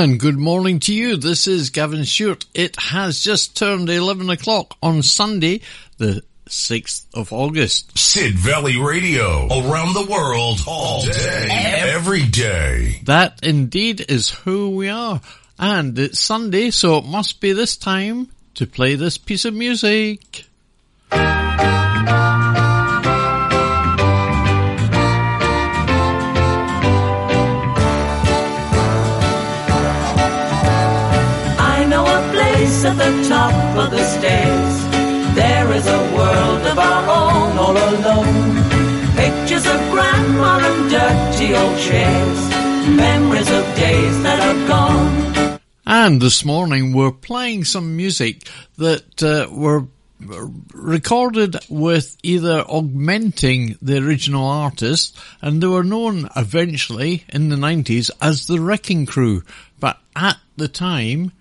And good morning to you. This is Gavin Stewart. It has just turned 11 o'clock on Sunday, the 6th of August. Sid Valley Radio, around the world, all day, every day. That indeed is who we are. And it's Sunday, so it must be this time to play this piece of music. Place at the top of the stairs. There is a world of our own all alone. Pictures of grandma and dirty old chairs. Memories of days that are gone. And this morning we're playing some music that uh, were recorded with either augmenting the original artist and they were known eventually in the 90s as the Wrecking Crew. But at the time,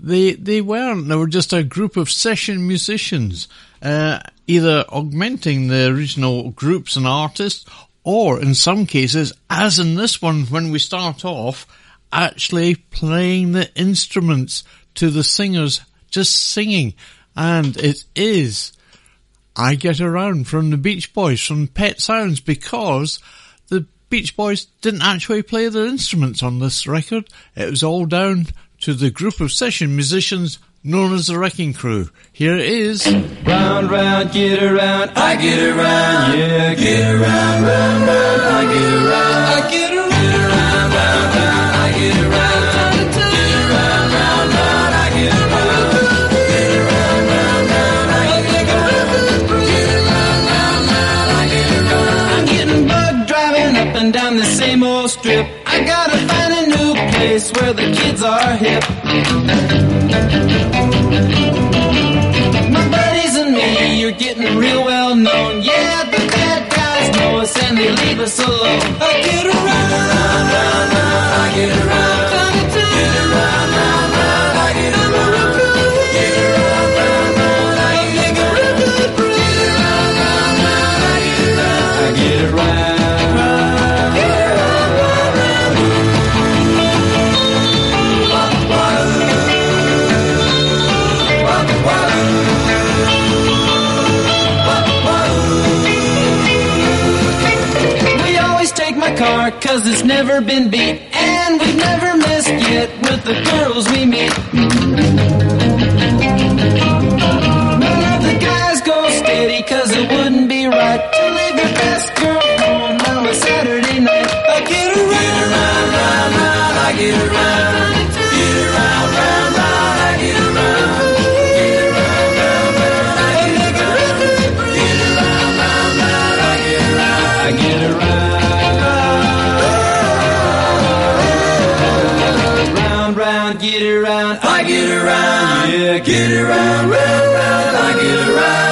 they, they weren't. They were just a group of session musicians, uh, either augmenting the original groups and artists or in some cases, as in this one, when we start off, actually playing the instruments to the singers just singing. And it is I Get Around from the Beach Boys from Pet Sounds because the Beach Boys didn't actually play their instruments on this record. It was all down to the group of session musicians known as the Wrecking Crew. Here it is. Round, round, get around, I get around, yeah, get around, round, round, I get around, I get around, place where the kids are hip. My buddies and me, you're getting real well known. Yeah, the bad guys know us and they leave us alone. I get around, round, round, round, I get around. Cause it's never been beat And we've never missed yet with the girls we meet. None of the guys go steady cause it wouldn't be right To leave your best girl home on a Saturday night. I get around, round, round, round, I get around around. Yeah, get around, round, round, I get around.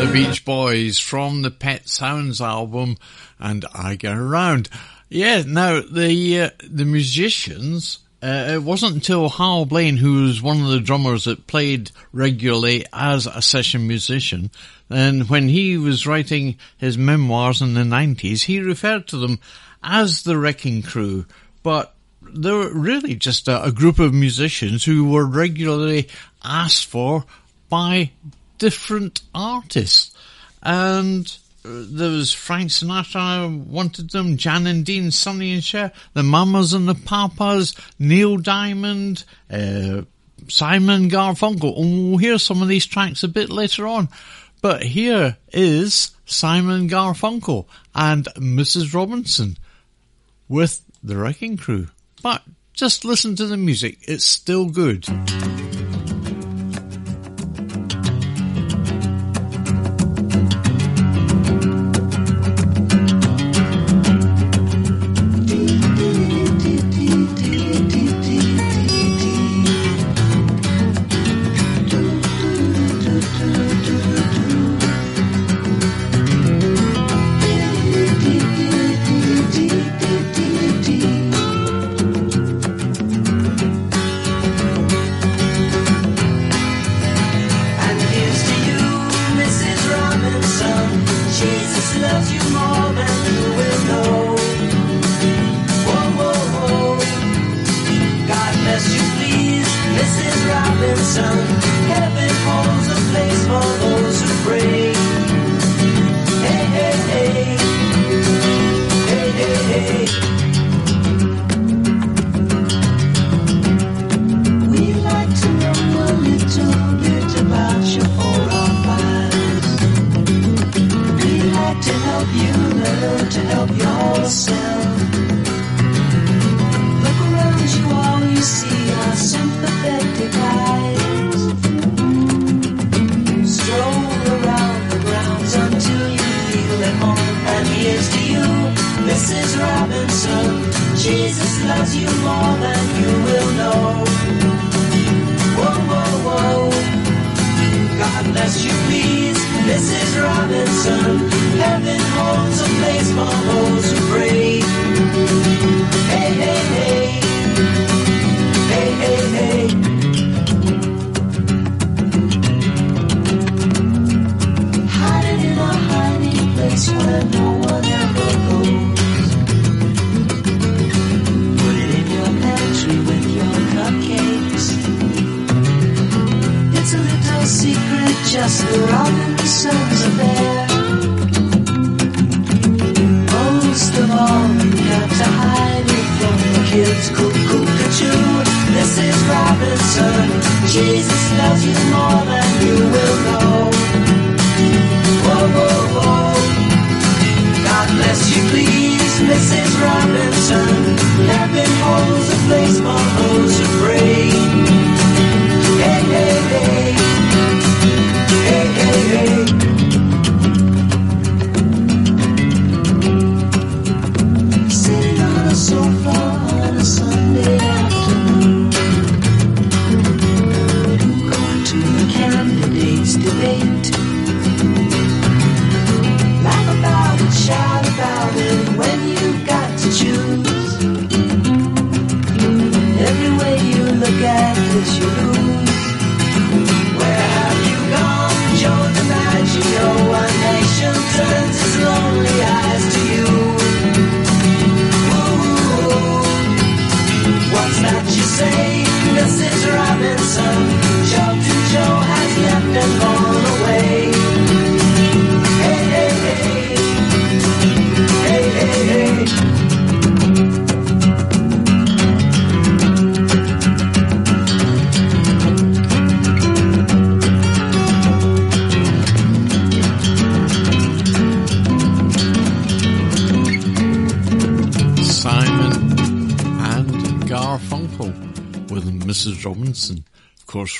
The Beach Boys from the Pet Sounds album and I Get Around. Yeah, now the uh, the musicians, uh, it wasn't until Hal Blaine, who was one of the drummers that played regularly as a session musician, and when he was writing his memoirs in the 90s, he referred to them as the Wrecking Crew, but they were really just a, a group of musicians who were regularly asked for by different artists. And there was Frank Sinatra wanted them, Jan and Dean, Sonny and Cher, the Mamas and the Papas, Neil Diamond, uh, Simon Garfunkel. And we'll hear some of these tracks a bit later on. But here is Simon Garfunkel and Mrs. Robinson with the Wrecking Crew. But just listen to the music. It's still good.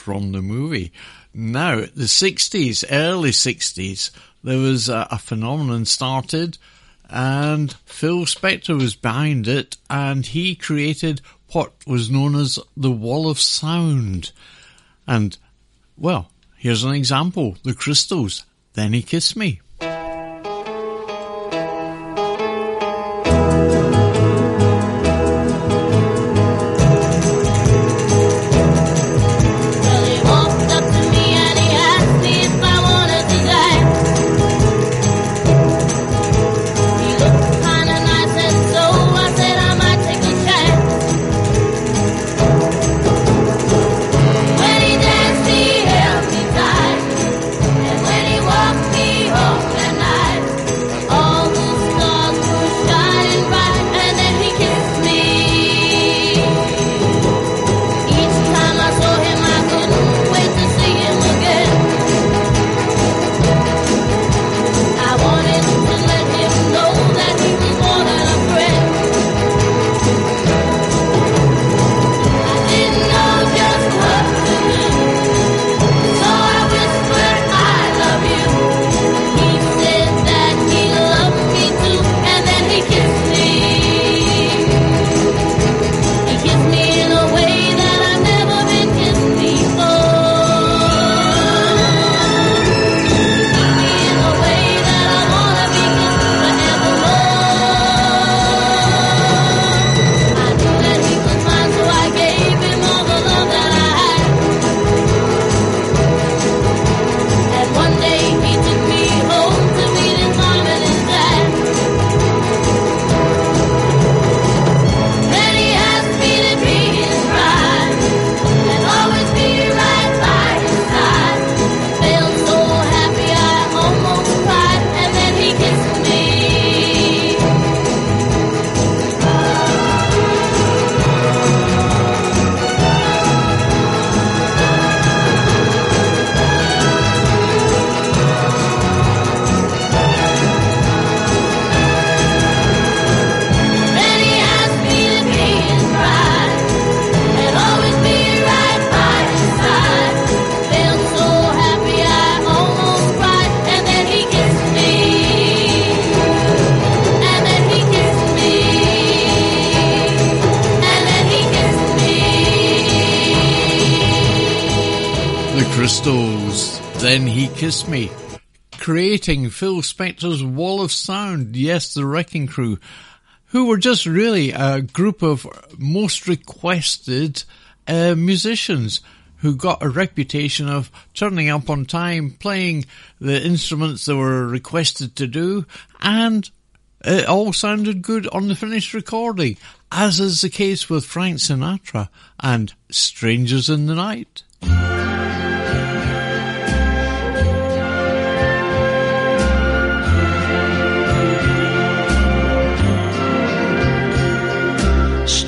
from the movie. Now, the 60s, early 60s, there was a, a phenomenon started and Phil Spector was behind it and he created what was known as the Wall of Sound. And, well, here's an example. The Crystals, Then He Kissed Me. Crystals, Then He Kissed Me, creating Phil Spector's Wall of Sound, yes, the Wrecking Crew, who were just really a group of most requested uh, musicians who got a reputation of turning up on time, playing the instruments they were requested to do, and it all sounded good on the finished recording, as is the case with Frank Sinatra and Strangers in the Night.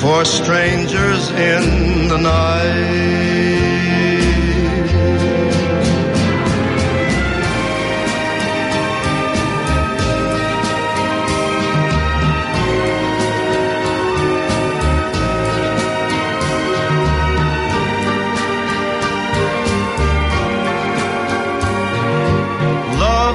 for strangers in the night.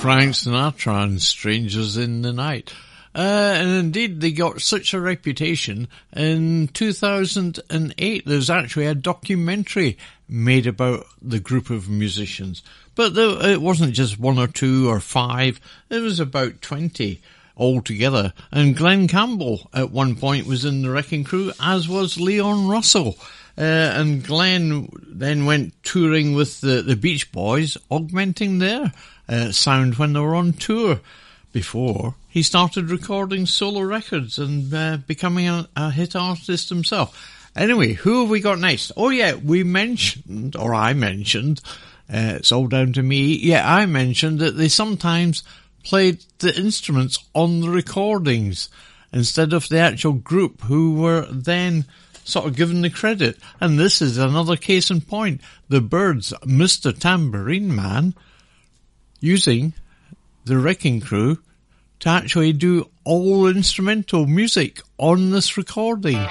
Frank Sinatra and Strangers in the Night. Uh, and indeed, they got such a reputation. In 2008, there's actually a documentary made about the group of musicians. But there, it wasn't just one or two or five, it was about 20 altogether. And Glen Campbell at one point was in the Wrecking Crew, as was Leon Russell. Uh, and Glen then went touring with the, the Beach Boys, augmenting their uh, sound when they were on tour. Before he started recording solo records and uh, becoming a, a hit artist himself. Anyway, who have we got next? Oh yeah, we mentioned, or I mentioned, uh, it's all down to me. Yeah, I mentioned that they sometimes played the instruments on the recordings instead of the actual group who were then sort of given the credit. And this is another case in point. The Byrds, Mr. Tambourine Man, using the Wrecking Crew to actually do all instrumental music on this recording.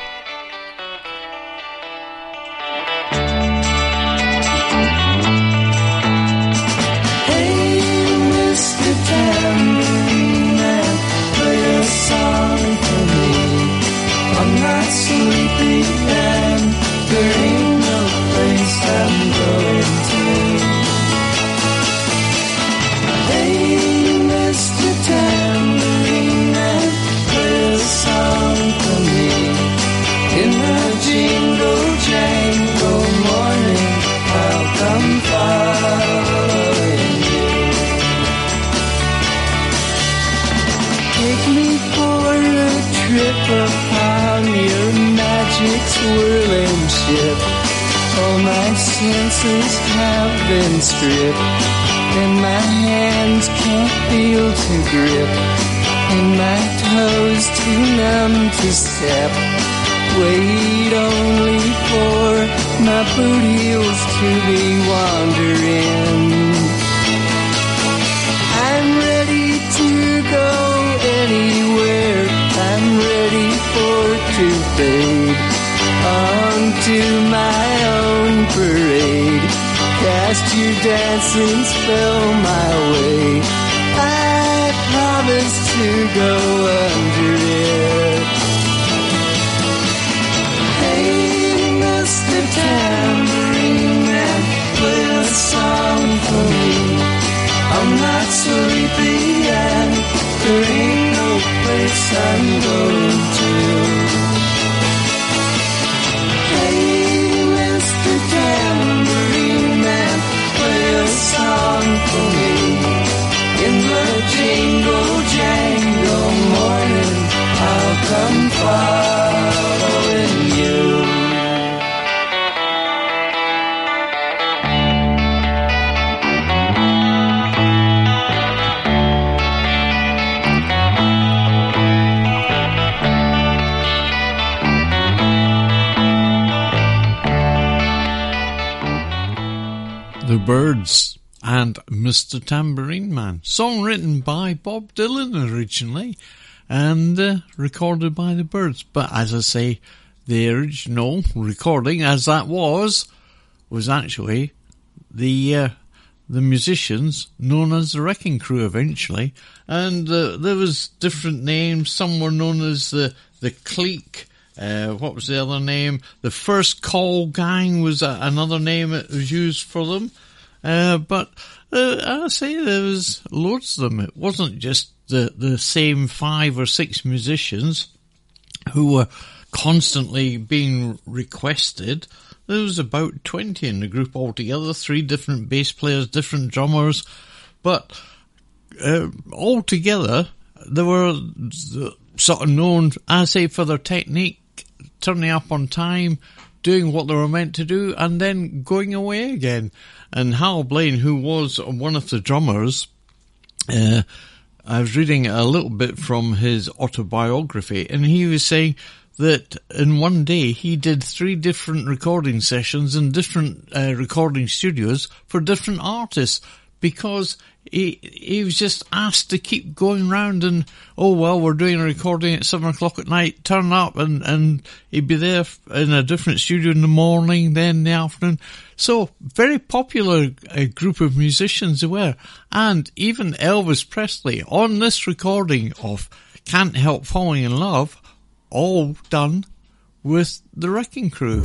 Stripped. and my hands can't feel to grip, and my toes too numb to step. Wait only for my boot heels to be wandering. Dancing spell my way. I promise to go under it. Hey, Mr. Tambourine Man, play a song for me. I'm not sleepy and there ain't no place I'm Byrds and Mr. Tambourine Man. Song written by Bob Dylan originally and uh, recorded by the Byrds. But as I say, the original recording, as that was, was actually the uh, the musicians known as the Wrecking Crew eventually. And uh, there was different names. Some were known as the the Clique. Uh, what was the other name? The First Call Gang was another name that was used for them. Uh, but uh, I say there was loads of them. It wasn't just the the same five or six musicians who were constantly being requested. There was about 20 in the group altogether, three different bass players, different drummers, but uh, altogether they were sort of known, I say, for their technique, turning up on time, doing what they were meant to do, and then going away again. And Hal Blaine, who was one of the drummers, uh, I was reading a little bit from his autobiography, and he was saying that in one day he did three different recording sessions in different uh, recording studios for different artists because he he was just asked to keep going round and oh well we're doing a recording at seven o'clock at night. Turn up and and he'd be there in a different studio in the morning then in the afternoon. So very popular uh, group of musicians they were. And even Elvis Presley on this recording of Can't Help Falling in Love all done with the Wrecking Crew.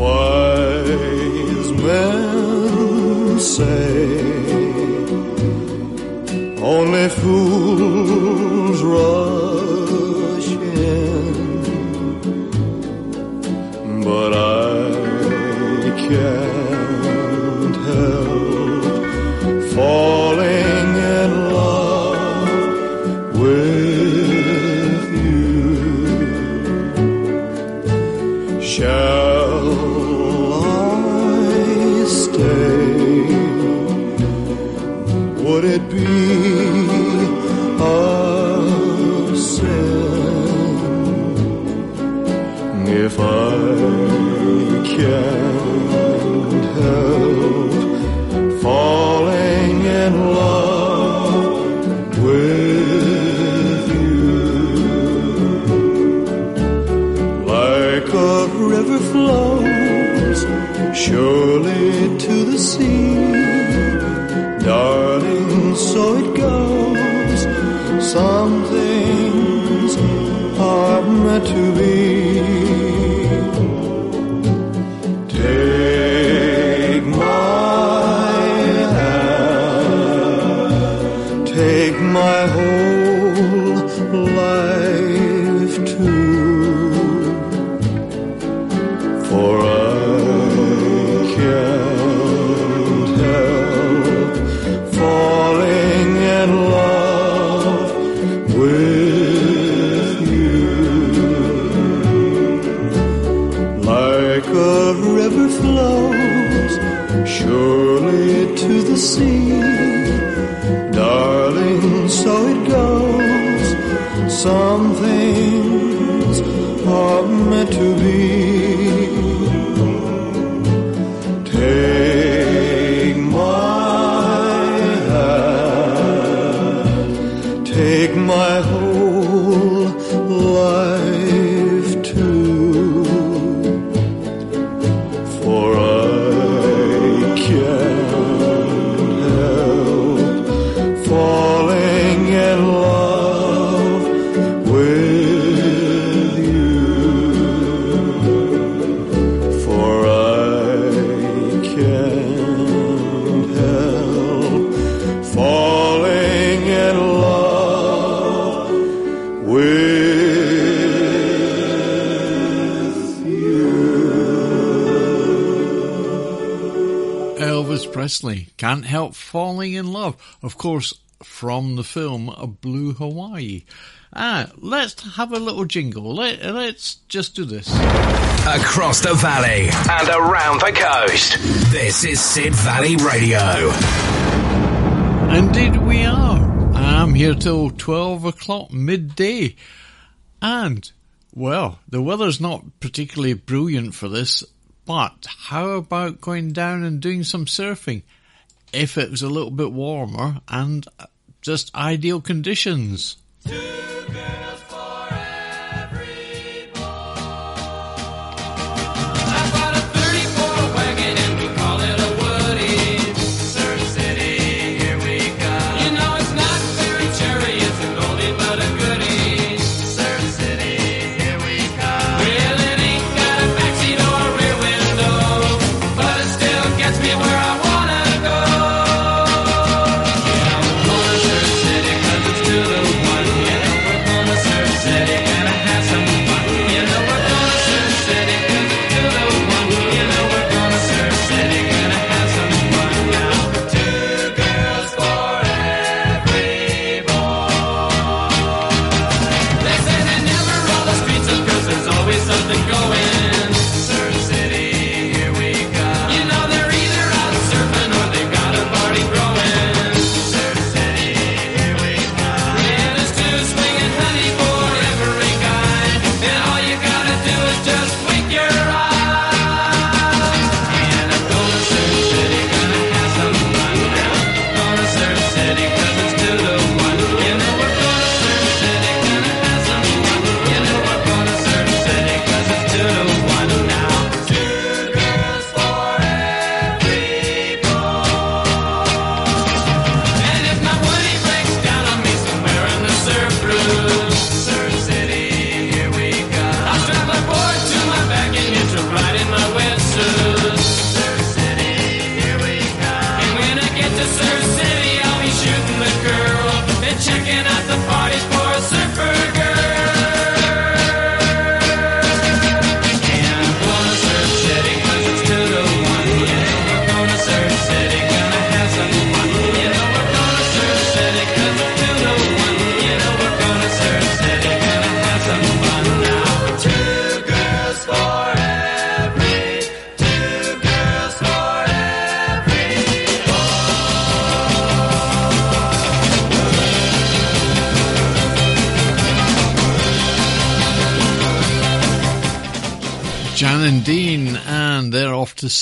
Wise men say only fools rush in, but I surely to the sea. Darling, so it goes. Some things are meant to be. can't help falling in love. Of course, from the film Blue Hawaii. Ah, let's have a little jingle. Let, let's just do this. Across the valley and around the coast, this is Sid Valley Radio. Indeed, we are. I'm here till 12 o'clock midday. And, well, the weather's not particularly brilliant for this, but how about going down and doing some surfing? if it was a little bit warmer and just ideal conditions.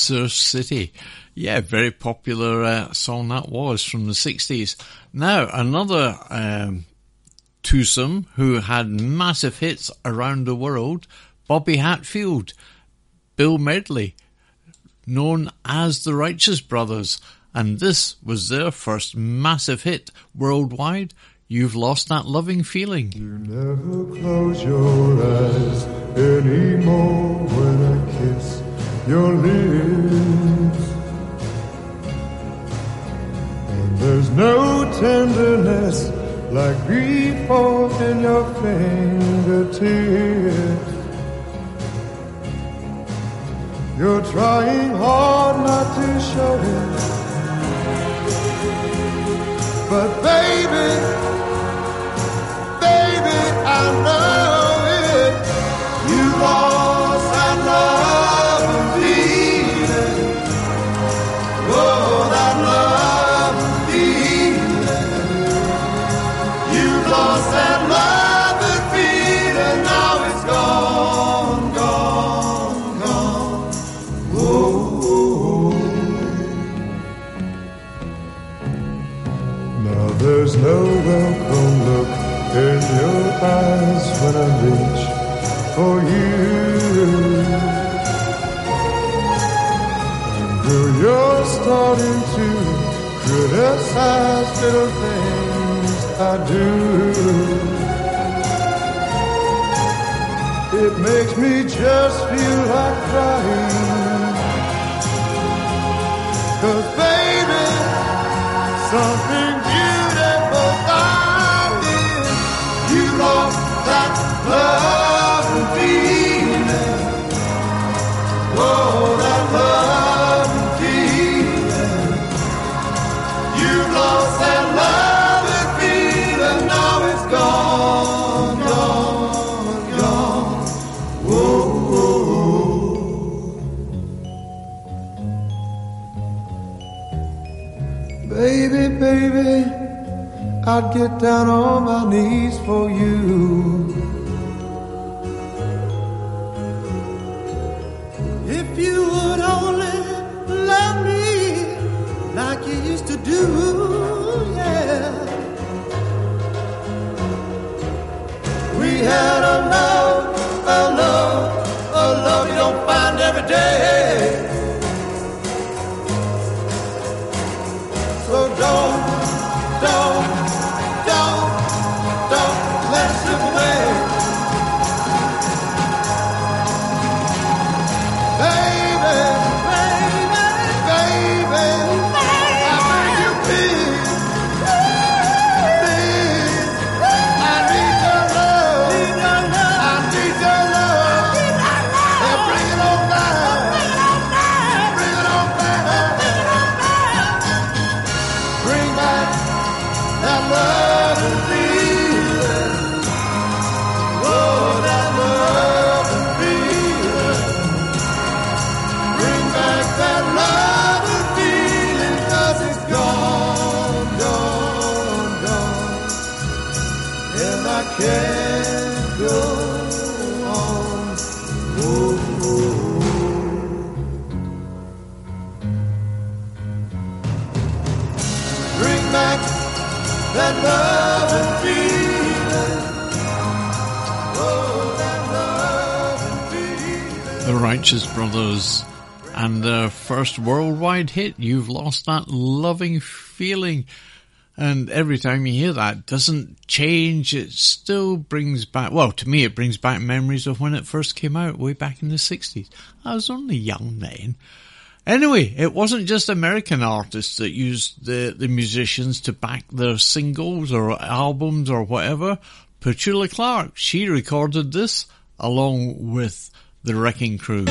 Surf City. Yeah, very popular uh, song that was from the 60s. Now, another um, twosome who had massive hits around the world Bobby Hatfield, Bill Medley, known as the Righteous Brothers. And this was their first massive hit worldwide. You've lost that loving feeling. You never close your eyes anymore when I your lips. And there's no tenderness like grief holding your fingertips. You're trying hard not to show it. But baby, baby, I little things I do. It makes me just feel like crying. I'd get down on my knees for you. If you would only love me like you used to do, yeah. We had a love, a love, a love you don't find every day. Righteous Brothers and their first worldwide hit, You've Lost That Loving Feeling. And every time you hear that, doesn't change. It still brings back, well, to me, it brings back memories of when it first came out way back in the 60s. I was only young then. Anyway, it wasn't just American artists that used the, the musicians to back their singles or albums or whatever. Petula Clark, she recorded this along with the Wrecking Crew.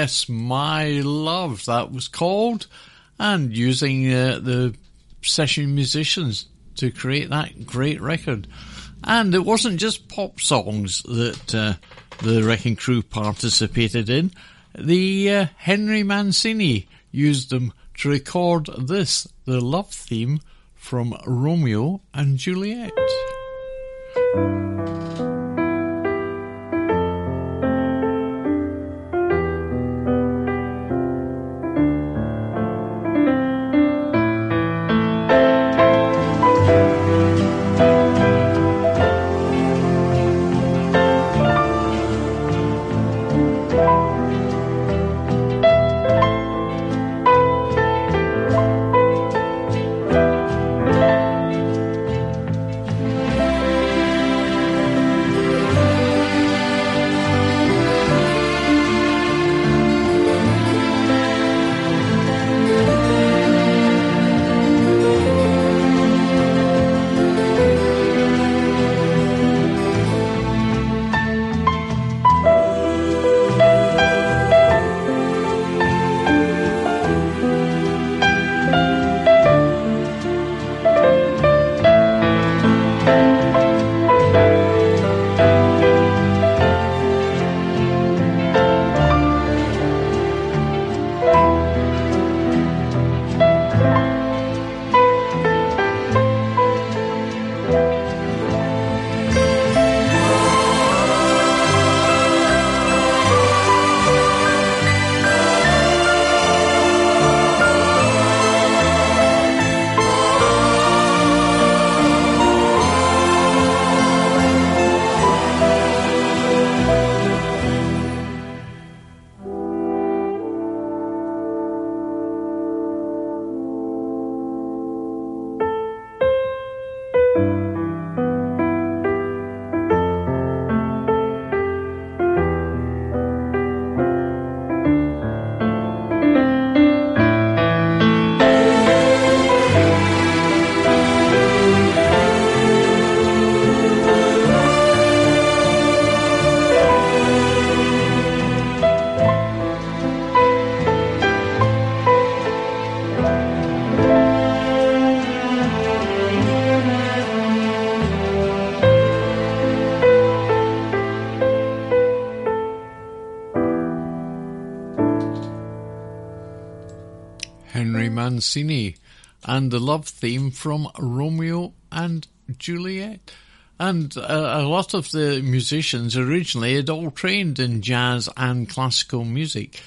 Yes, My Love, that was called, and using uh, the session musicians to create that great record. And it wasn't just pop songs that uh, the Wrecking Crew participated in. The uh, Henry Mancini used them to record this, the love theme from Romeo and Juliet. And the love theme from Romeo and Juliet. And uh, a lot of the musicians originally had all trained in jazz and classical music.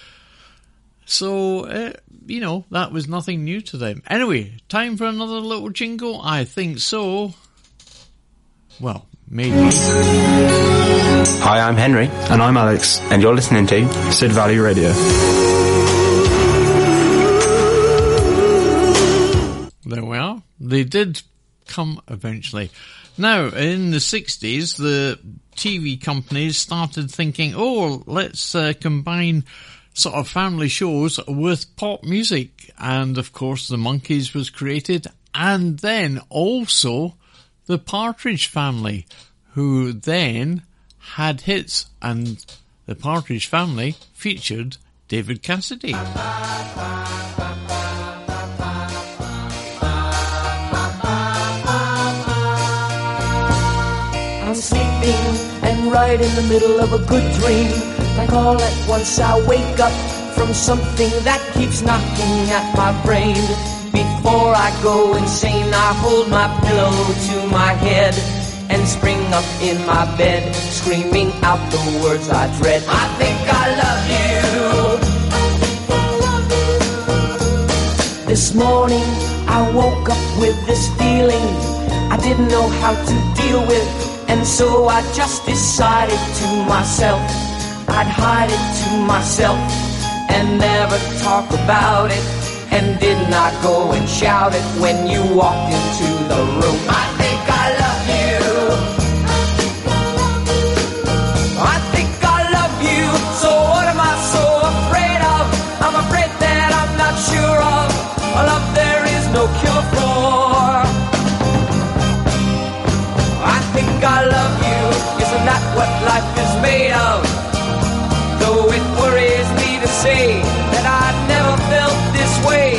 So, uh, you know, that was nothing new to them. Anyway, time for another little jingle? I think so. Well, maybe. Hi, I'm Henry. And I'm Alex. And you're listening to Sid Valley Radio. There we are. They did come eventually. Now, in the 60s, the TV companies started thinking, oh, let's uh, combine sort of family shows with pop music. And of course, the Monkees was created. And then also the Partridge Family, who then had hits. And the Partridge Family featured David Cassidy. I'm sleeping and right in the middle of a good dream. Like all at once I wake up from something that keeps knocking at my brain. Before I go insane, I hold my pillow to my head and spring up in my bed, screaming out the words I dread. I think I love you. This morning I woke up with this feeling I didn't know how to deal with, and so I just decided to myself I'd hide it to myself and never talk about it, and did not go and shout it when you walked into the room. I think I say.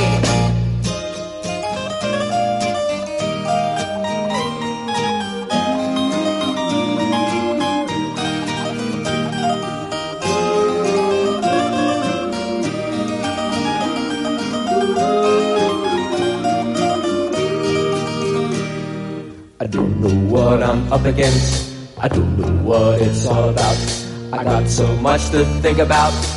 I don't know what I'm up against. I don't know what it's all about. I got so much to think about.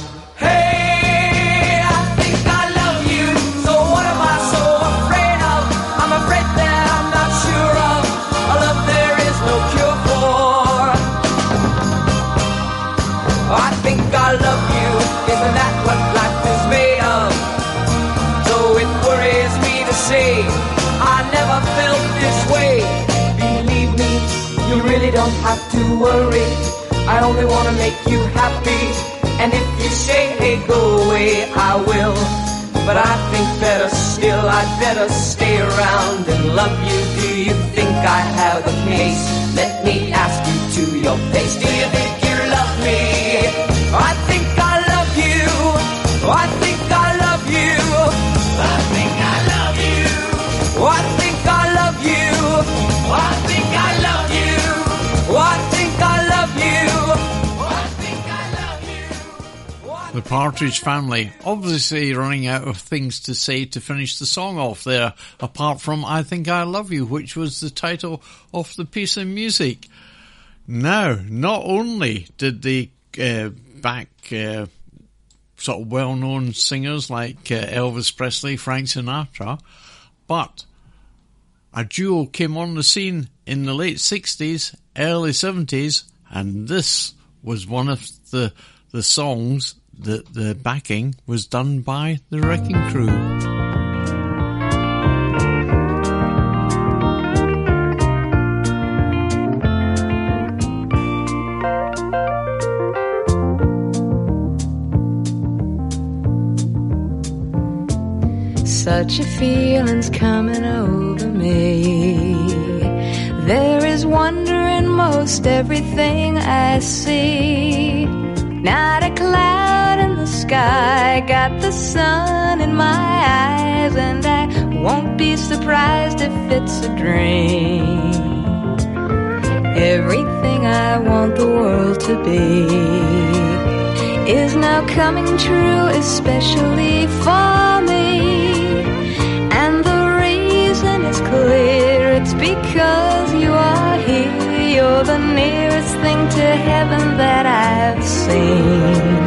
Don't have to worry. I only wanna make you happy. And if you say, hey, go away, I will. But I think better still, I'd better stay around and love you. Do you think I have a case? Let me ask you to your face. Do you think you love me? Partridge Family, obviously running out of things to say to finish the song off there, apart from I Think I Love You, which was the title of the piece of music. Now, not only did the uh, back uh, sort of well-known singers like uh, Elvis Presley, Frank Sinatra, but a duo came on the scene in the late 60s, early 70s, and this was one of the, the songs that the backing was done by the Wrecking Crew. Such a feeling's coming over me. There is wonder in most everything I see. Not a cloud sky, got the sun in my eyes, and I won't be surprised if it's a dream. Everything I want the world to be is now coming true, especially for me. And the reason is clear, it's because you are here. You're the nearest thing to heaven that I've seen.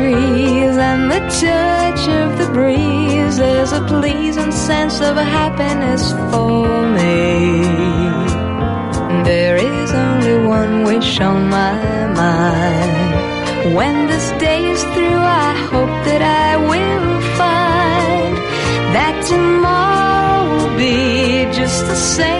Trees and the touch of the breeze, there's a pleasing sense of happiness for me. There is only one wish on my mind. When this day is through, I hope that I will find that tomorrow will be just the same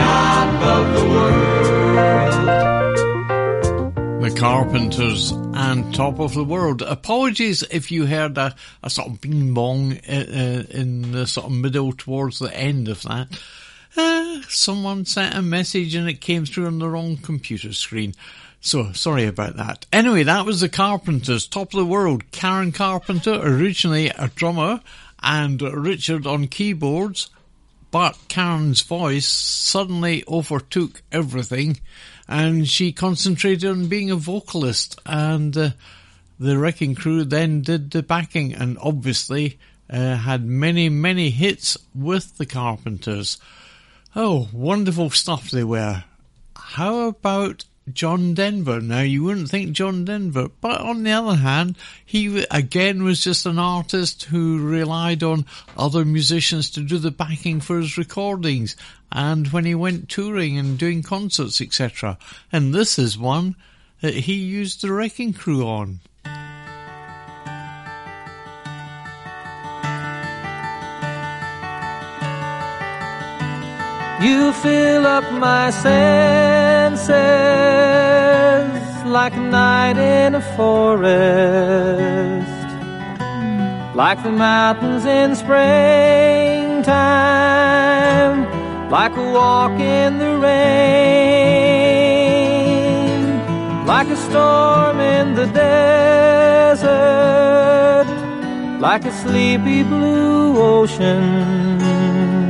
top of the world. The Carpenters and Top of the World. Apologies if you heard a, a sort of bing bong uh, uh, in the sort of middle towards the end of that. uh, someone sent a message and it came through on the wrong computer screen. So sorry about that. Anyway, that was the Carpenters, top of the world. Karen Carpenter, originally a drummer, and Richard on keyboards. But Karen's voice suddenly overtook everything, and she concentrated on being a vocalist. And uh, the Wrecking Crew then did the backing, and obviously uh, had many, many hits with the Carpenters. Oh, wonderful stuff they were. How about John Denver? Now, you wouldn't think John Denver, but on the other hand, he again was just an artist who relied on other musicians to do the backing for his recordings and when he went touring and doing concerts, etc. And this is one that he used the Wrecking Crew on. You fill up my senses like a night in a forest, like the mountains in springtime, like a walk in the rain, like a storm in the desert, like a sleepy blue ocean.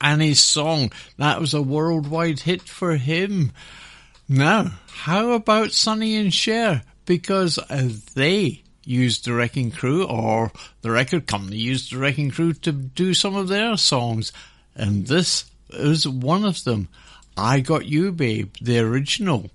Annie's song. That was a worldwide hit for him. Now, how about Sonny and Cher? Because uh, they used the Wrecking Crew, or the record company used the Wrecking Crew to do some of their songs, and this is one of them. I Got You, Babe, the original.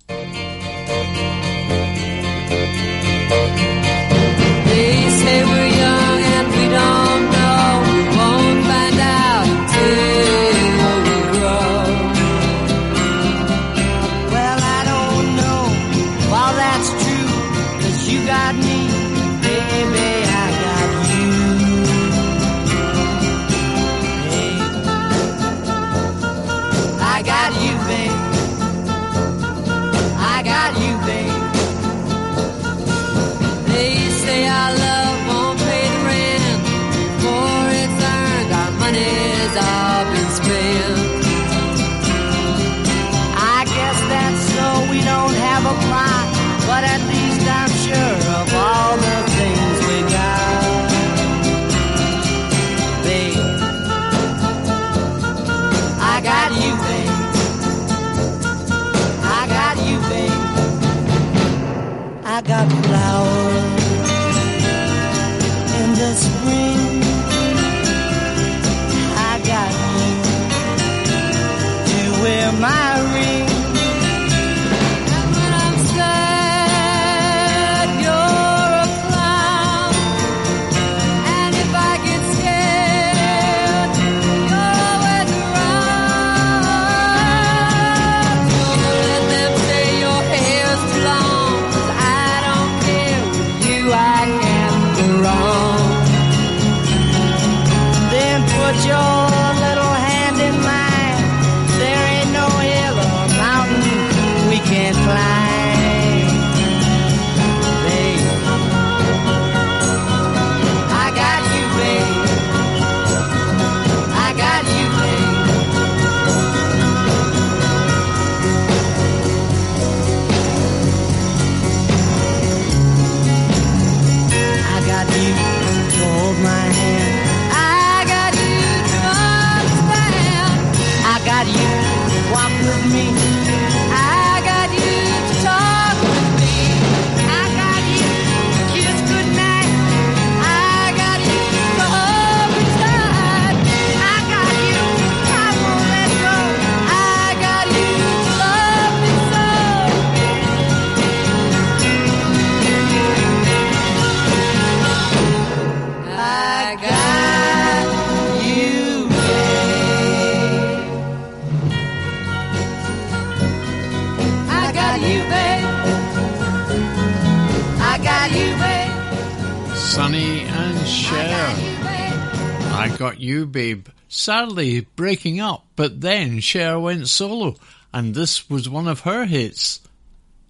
Babe. Sadly breaking up, but then Cher went solo, and this was one of her hits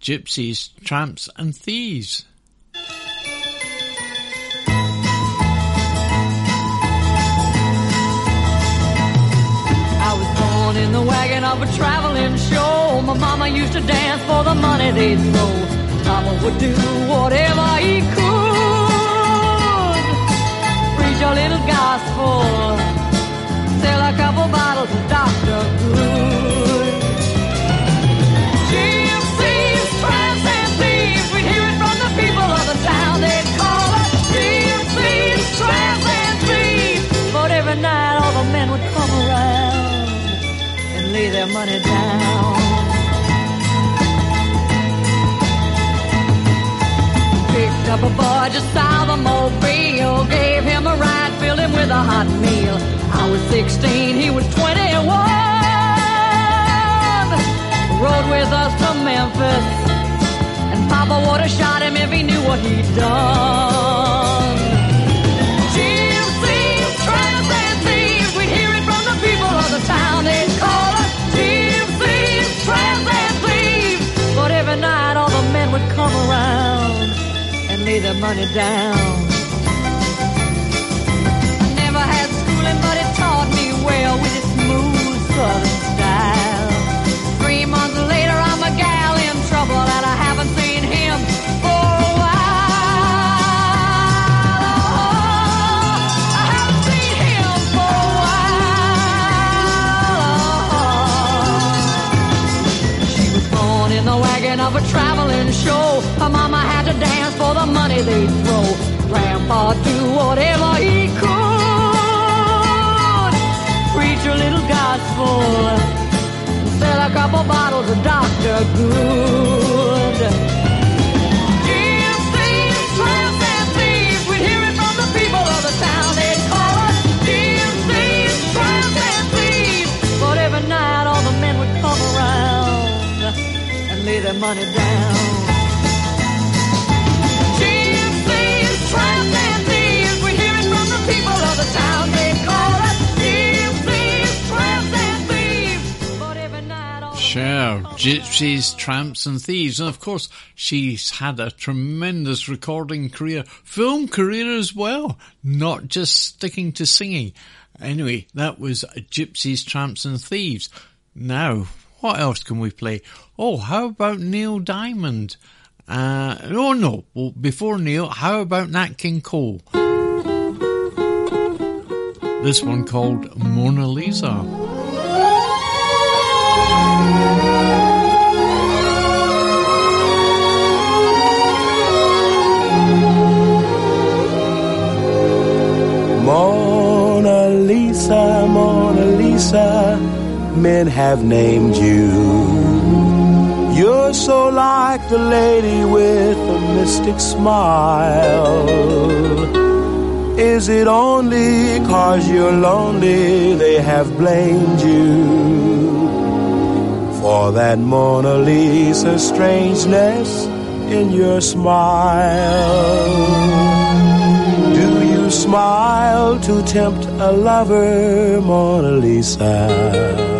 Gypsies, Tramps, and Thieves. I was born in the wagon of a traveling show. My mama used to dance for the money they'd throw. Papa would do whatever he could. A little gospel. Sell a couple bottles of Dr. Good. Gypsies, tramps, and thieves. We'd hear it from the people of the town. They'd call us gypsies, tramps, and thieves. But every night all the men would come around and lay their money down. Up a boy just south of Mobile, gave him a ride, filled him with a hot meal. I was 16, he was 21. Rode with us to Memphis, and Papa would have shot him if he knew what he'd done. Money down. Traveling show. Her mama had to dance for the money they'd throw. Grandpa do whatever he could. Preach a little gospel. Sell a couple bottles of Dr. Good. Their money down. Gypsies, tramps, and thieves. We'd hear it from the people of the town. They'd call us gypsies, tramps, and thieves. But every night all Gypsies, Tramps and Thieves. And of course, she's had a tremendous recording career, film career as well, not just sticking to singing. Anyway, that was Gypsies, Tramps and Thieves. Now, what else can we play? Oh, how about Neil Diamond? Uh, oh no, well, before Neil, how about Nat King Cole? This one called Mona Lisa. Have named you. You're so like the lady with a mystic smile. Is it only cause you're lonely they have blamed you for that Mona Lisa strangeness in your smile? Do you smile to tempt a lover, Mona Lisa?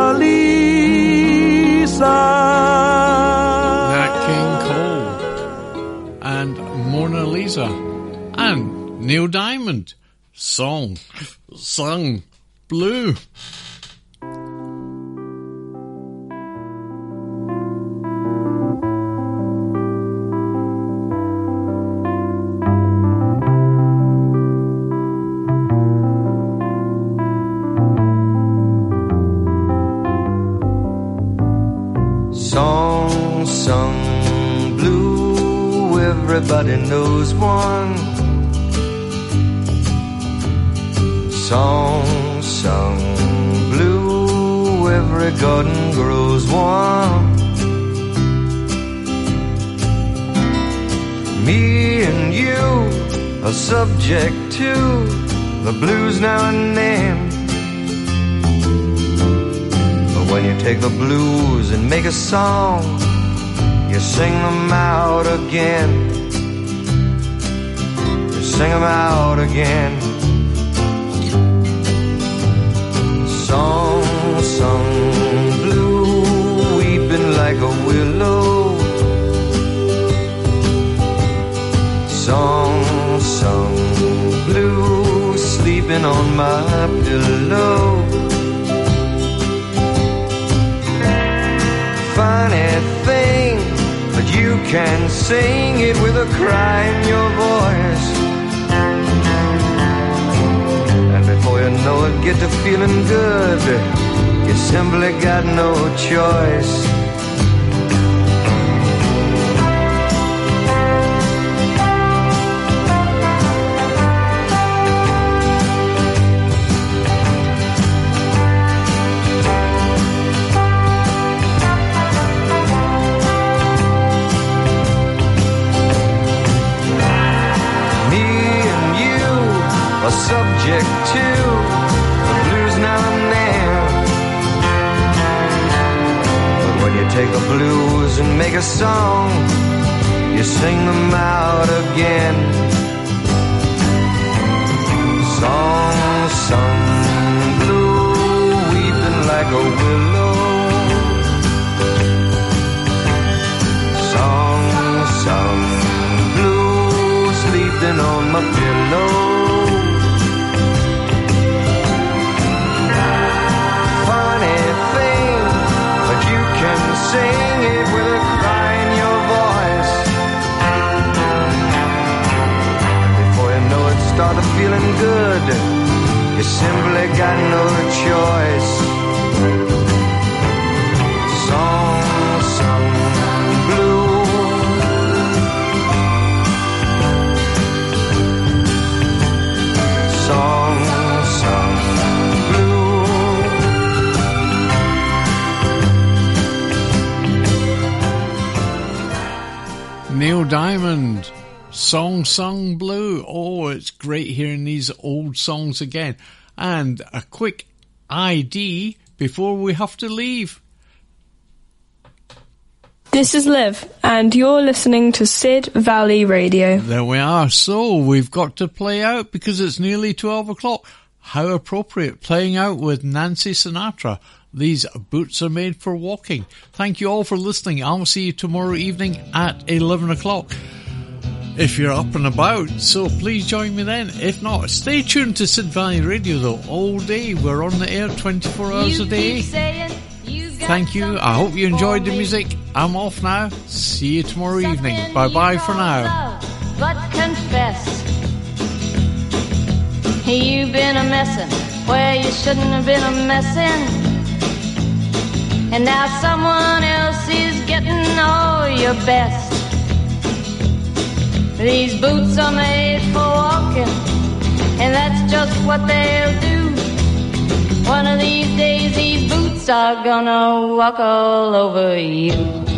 And Neil Diamond. Song. Sung. Blue. Everybody knows one. Song sung blue, every garden grows one. Me and you are subject to the blues now and then. But when you take the blues and make a song, you sing them out again. Sing them out again. Song sung blue, weeping like a willow. Song sung blue, sleeping on my pillow. funny thing, but you can sing it with a cry in your voice. Know it, get to feeling good. You simply got no choice. Me and you are subject to take a blues and make a song. You sing them out again. Song sung blue, weeping like a willow. Song sung blue, sleeping on my pillow. sing it with a Song Sung Blue. Oh, it's great hearing these old songs again. And a quick ID before we have to leave. This is Liv, and you're listening to Sid Valley Radio. There we are. So we've got to play out because it's nearly 12 o'clock. How appropriate playing out with Nancy Sinatra. These boots are made for walking. Thank you all for listening. I'll see you tomorrow evening at 11 o'clock. If you're up and about, so please join me then. If not, stay tuned to Sid Valley Radio though, all day. We're on the air 24 hours a day. Thank you. I hope you enjoyed the music. I'm off now. See you tomorrow evening. Bye bye for now. but confess you've been a messin' where you shouldn't have been a messin'. And now someone else is getting all your best. These boots are made for walking, and that's just what they'll do. One of these days, these boots are gonna walk all over you.